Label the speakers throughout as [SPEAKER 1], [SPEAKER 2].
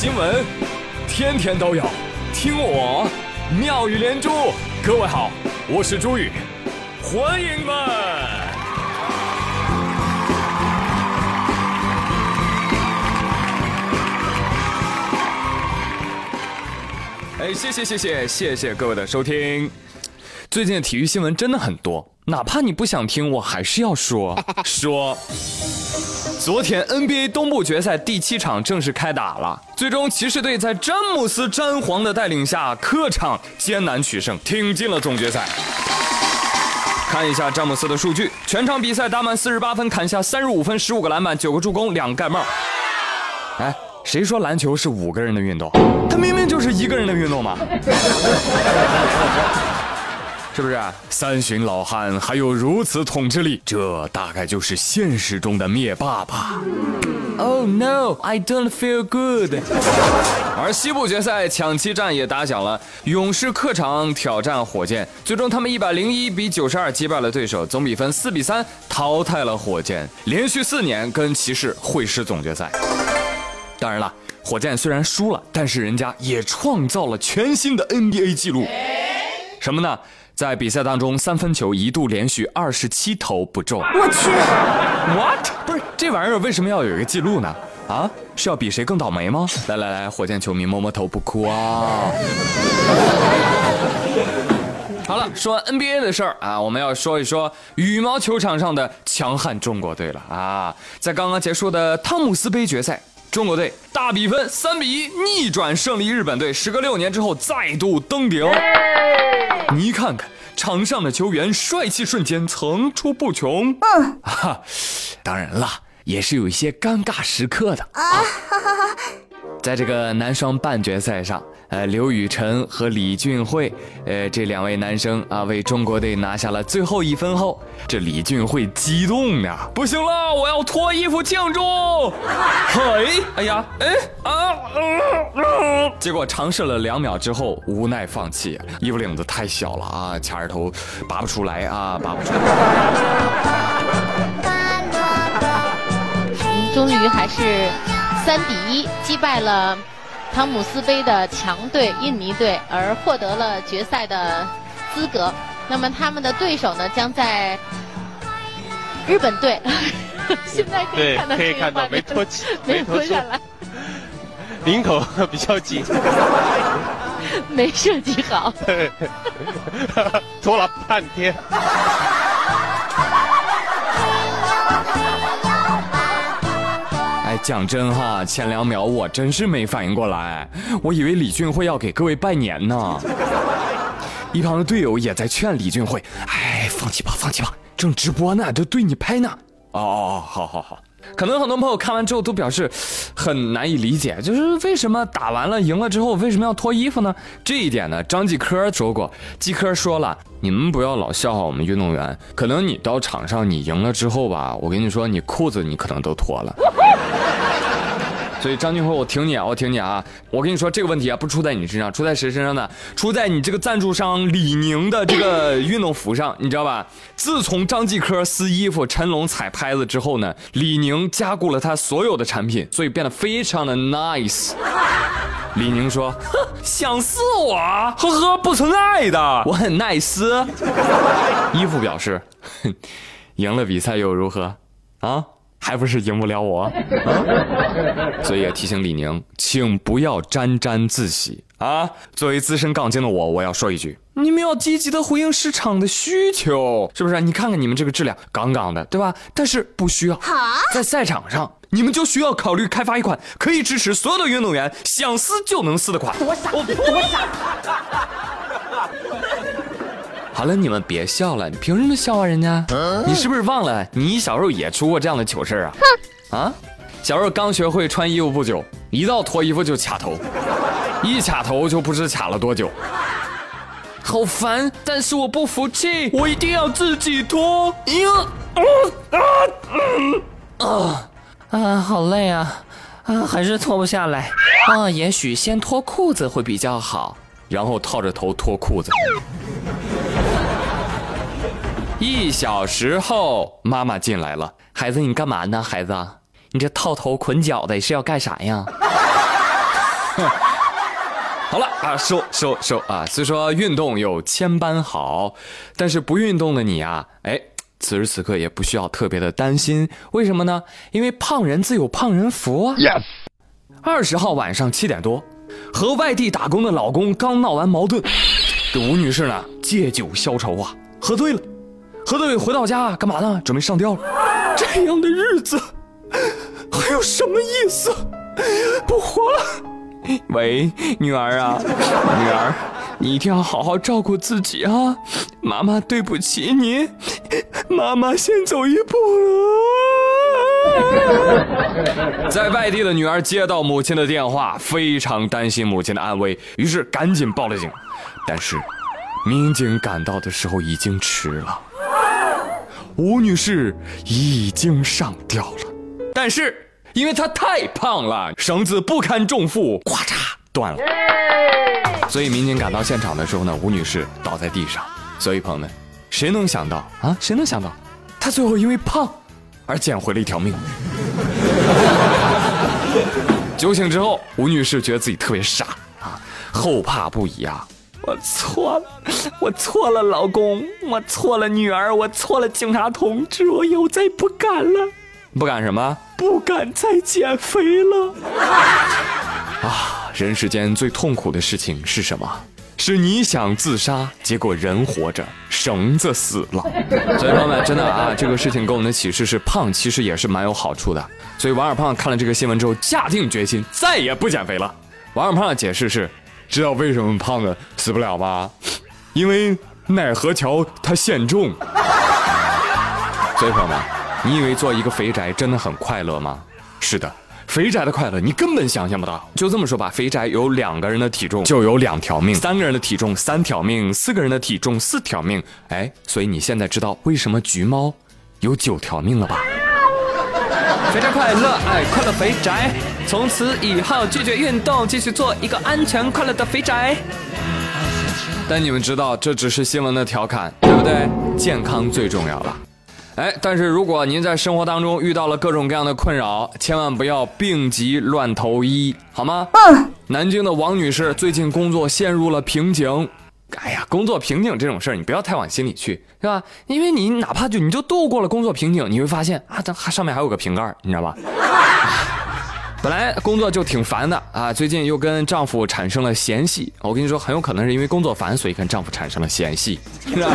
[SPEAKER 1] 新闻，天天都有，听我妙语连珠。各位好，我是朱宇，欢迎们。哎，谢谢谢谢谢谢各位的收听。最近的体育新闻真的很多，哪怕你不想听，我还是要说 说。昨天 NBA 东部决赛第七场正式开打了，最终骑士队在詹姆斯詹皇的带领下，客场艰难取胜，挺进了总决赛。看一下詹姆斯的数据，全场比赛打满四十八分，砍下三十五分，十五个篮板，九个助攻，两盖帽。哎，谁说篮球是五个人的运动？他明明就是一个人的运动嘛。是不是三旬老汉还有如此统治力？这大概就是现实中的灭霸吧。Oh no, I don't feel good。而西部决赛抢七战也打响了，勇士客场挑战火箭，最终他们一百零一比九十二击败了对手，总比分四比三淘汰了火箭，连续四年跟骑士会师总决赛。当然了，火箭虽然输了，但是人家也创造了全新的 NBA 纪录，什么呢？在比赛当中，三分球一度连续二十七投不中。我去，what？不是这玩意儿为什么要有一个记录呢？啊，是要比谁更倒霉吗？来来来，火箭球迷摸摸头不哭啊！好了，说完 NBA 的事儿啊，我们要说一说羽毛球场上的强悍中国队了啊！在刚刚结束的汤姆斯杯决赛，中国队大比分三比一逆转胜利日本队，时隔六年之后再度登顶。你看看场上的球员，帅气瞬间层出不穷。嗯，哈，当然了，也是有一些尴尬时刻的啊。在这个男双半决赛上，呃，刘雨辰和李俊慧，呃，这两位男生啊，为中国队拿下了最后一分后，这李俊慧激动呀，不行了，我要脱衣服庆祝！嘿，哎呀，哎啊，结果尝试了两秒之后，无奈放弃，衣服领子太小了啊，卡着头拔不出来啊，拔不出来。
[SPEAKER 2] 终于还是。三比一击败了汤姆斯杯的强队印尼队，而获得了决赛的资格。那么他们的对手呢，将在日本队。现在可以看到，
[SPEAKER 3] 可以看到没脱
[SPEAKER 2] 没脱下来，
[SPEAKER 3] 领口 比较紧，
[SPEAKER 2] 没设计好，
[SPEAKER 3] 拖了半天。
[SPEAKER 1] 讲真哈，前两秒我真是没反应过来，我以为李俊慧要给各位拜年呢。一旁的队友也在劝李俊慧：“哎，放弃吧，放弃吧，正直播呢，都对你拍呢。”哦哦，好好好。可能很多朋友看完之后都表示很难以理解，就是为什么打完了赢了之后为什么要脱衣服呢？这一点呢，张继科说过，继科说了，你们不要老笑话我们运动员，可能你到场上你赢了之后吧，我跟你说，你裤子你可能都脱了。所以张俊辉，我挺你啊，我挺你啊！我跟你说这个问题啊，不出在你身上，出在谁身上呢？出在你这个赞助商李宁的这个运动服上，你知道吧？自从张继科撕衣服、陈龙踩拍子之后呢，李宁加固了他所有的产品，所以变得非常的 nice。李宁说：“想撕我？呵呵，不存在的，我很耐撕。”衣服表示：“ 赢了比赛又如何？啊？”还不是赢不了我，所以也提醒李宁，请不要沾沾自喜啊！作为资深杠精的我，我要说一句：你们要积极的回应市场的需求，是不是？你看看你们这个质量杠杠的，对吧？但是不需要，在赛场上，你们就需要考虑开发一款可以支持所有的运动员想撕就能撕的款。多傻，多傻！好了，你们别笑了，你凭什么笑话人家？你是不是忘了你小时候也出过这样的糗事啊？啊，小时候刚学会穿衣服不久，一到脱衣服就卡头，一卡头就不知卡了多久，好烦！但是我不服气，我一定要自己脱。呀，啊啊啊！好累啊啊，还是脱不下来啊。也许先脱裤子会比较好，然后套着头脱裤子。一小时后，妈妈进来了。孩子，你干嘛呢？孩子，你这套头捆脚的是要干啥呀？好了啊，收收收啊！虽说运动有千般好，但是不运动的你啊，哎，此时此刻也不需要特别的担心。为什么呢？因为胖人自有胖人福啊。Yes。二十号晚上七点多，和外地打工的老公刚闹完矛盾，这吴女士呢借酒消愁啊，喝醉了，何德伟回到家干嘛呢？准备上吊了。这样的日子还有什么意思？不活了。喂，女儿啊，女儿，你一定要好好照顾自己啊！妈妈对不起你，妈妈先走一步了。在外地的女儿接到母亲的电话，非常担心母亲的安危，于是赶紧报了警。但是，民警赶到的时候已经迟了，吴女士已经上吊了，但是。因为她太胖了，绳子不堪重负，咵嚓断了。所以民警赶到现场的时候呢，吴女士倒在地上。所以朋友们，谁能想到啊？谁能想到，她最后因为胖而捡回了一条命？酒醒之后，吴女士觉得自己特别傻啊，后怕不已啊！我错了，我错了，老公，我错了，女儿，我错了，警察同志，我以后再不敢了。不敢什么？不敢再减肥了。啊，人世间最痛苦的事情是什么？是你想自杀，结果人活着，绳子死了。所以朋友们，真的啊，这个事情给我们的启示是，胖其实也是蛮有好处的。所以王二胖看了这个新闻之后，下定决心再也不减肥了。王二胖的解释是：知道为什么胖子死不了吗？因为奈何桥它限重。所以朋友们。你以为做一个肥宅真的很快乐吗？是的，肥宅的快乐你根本想象不到。就这么说吧，肥宅有两个人的体重就有两条命，三个人的体重三条命，四个人的体重四条命。哎，所以你现在知道为什么橘猫有九条命了吧？肥宅快乐，爱快乐肥宅，从此以后拒绝运动，继续做一个安全快乐的肥宅。但你们知道这只是新闻的调侃，对不对？健康最重要了。哎，但是如果您在生活当中遇到了各种各样的困扰，千万不要病急乱投医，好吗？嗯。南京的王女士最近工作陷入了瓶颈。哎呀，工作瓶颈这种事儿，你不要太往心里去，是吧？因为你哪怕就你就度过了工作瓶颈，你会发现啊，它上面还有个瓶盖，你知道吧？本来工作就挺烦的啊，最近又跟丈夫产生了嫌隙。我跟你说，很有可能是因为工作烦，所以跟丈夫产生了嫌隙，是吧？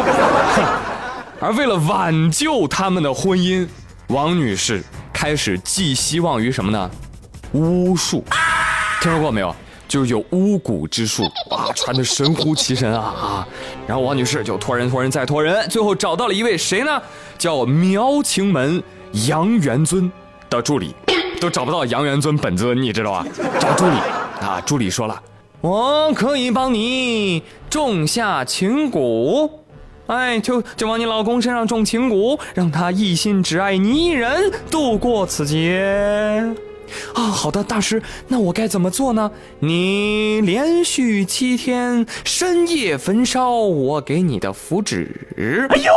[SPEAKER 1] 而为了挽救他们的婚姻，王女士开始寄希望于什么呢？巫术，听说过没有？就有巫蛊之术，啊，传的神乎其神啊啊！然后王女士就托人托人再托人，最后找到了一位谁呢？叫苗情门杨元尊的助理，都找不到杨元尊本尊，你知道吧？找助理啊，助理说了，我可以帮你种下情蛊。哎，就就往你老公身上种情蛊，让他一心只爱你一人，度过此劫。啊，好的，大师，那我该怎么做呢？你连续七天深夜焚烧我给你的符纸。哎呦，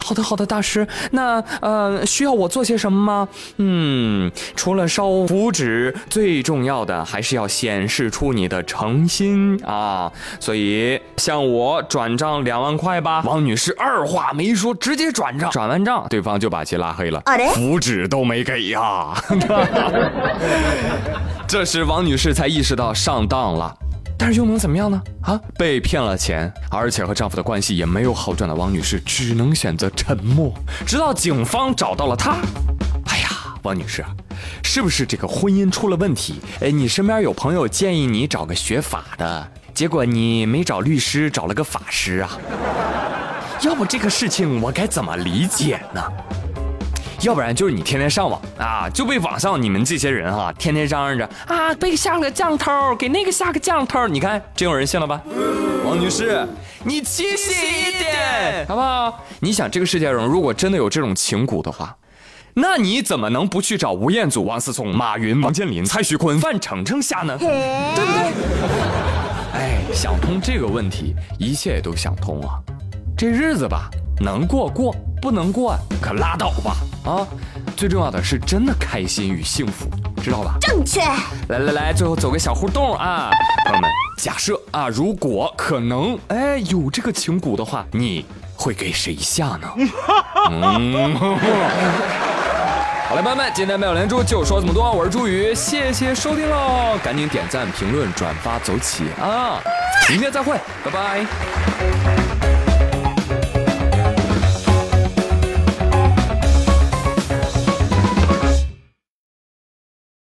[SPEAKER 1] 好的，好的，大师，那呃，需要我做些什么吗？嗯，除了烧符纸，最重要的还是要显示出你的诚心啊。所以向我转账两万块吧。王女士二话没说，直接转账。转完账，对方就把其拉黑了，符纸都没给呀。这时，王女士才意识到上当了，但是又能怎么样呢？啊，被骗了钱，而且和丈夫的关系也没有好转的王女士只能选择沉默，直到警方找到了她。哎呀，王女士，是不是这个婚姻出了问题？哎，你身边有朋友建议你找个学法的，结果你没找律师，找了个法师啊？要不这个事情我该怎么理解呢？要不然就是你天天上网啊，就被网上你们这些人哈，天天嚷嚷着啊，被下了个降头，给那个下个降头，你看真有人信了吧？王女士，你清醒一点好不好？你想这个世界上如果真的有这种情蛊的话，那你怎么能不去找吴彦祖、王思聪、马云、王健林、蔡徐坤、范丞丞下呢？对不对？哎，想通这个问题，一切也都想通啊。这日子吧，能过过，不能惯可拉倒吧。啊，最重要的是真的开心与幸福。知道吧？
[SPEAKER 4] 正确。
[SPEAKER 1] 来来来，最后走个小互动啊，朋友们，假设啊，如果可能，哎，有这个情蛊的话，你会给谁下呢？嗯，好嘞，朋友们，今天妙连珠就说这么多，我是朱宇，谢谢收听喽，赶紧点赞、评论、转发，走起啊！明天再会，拜拜。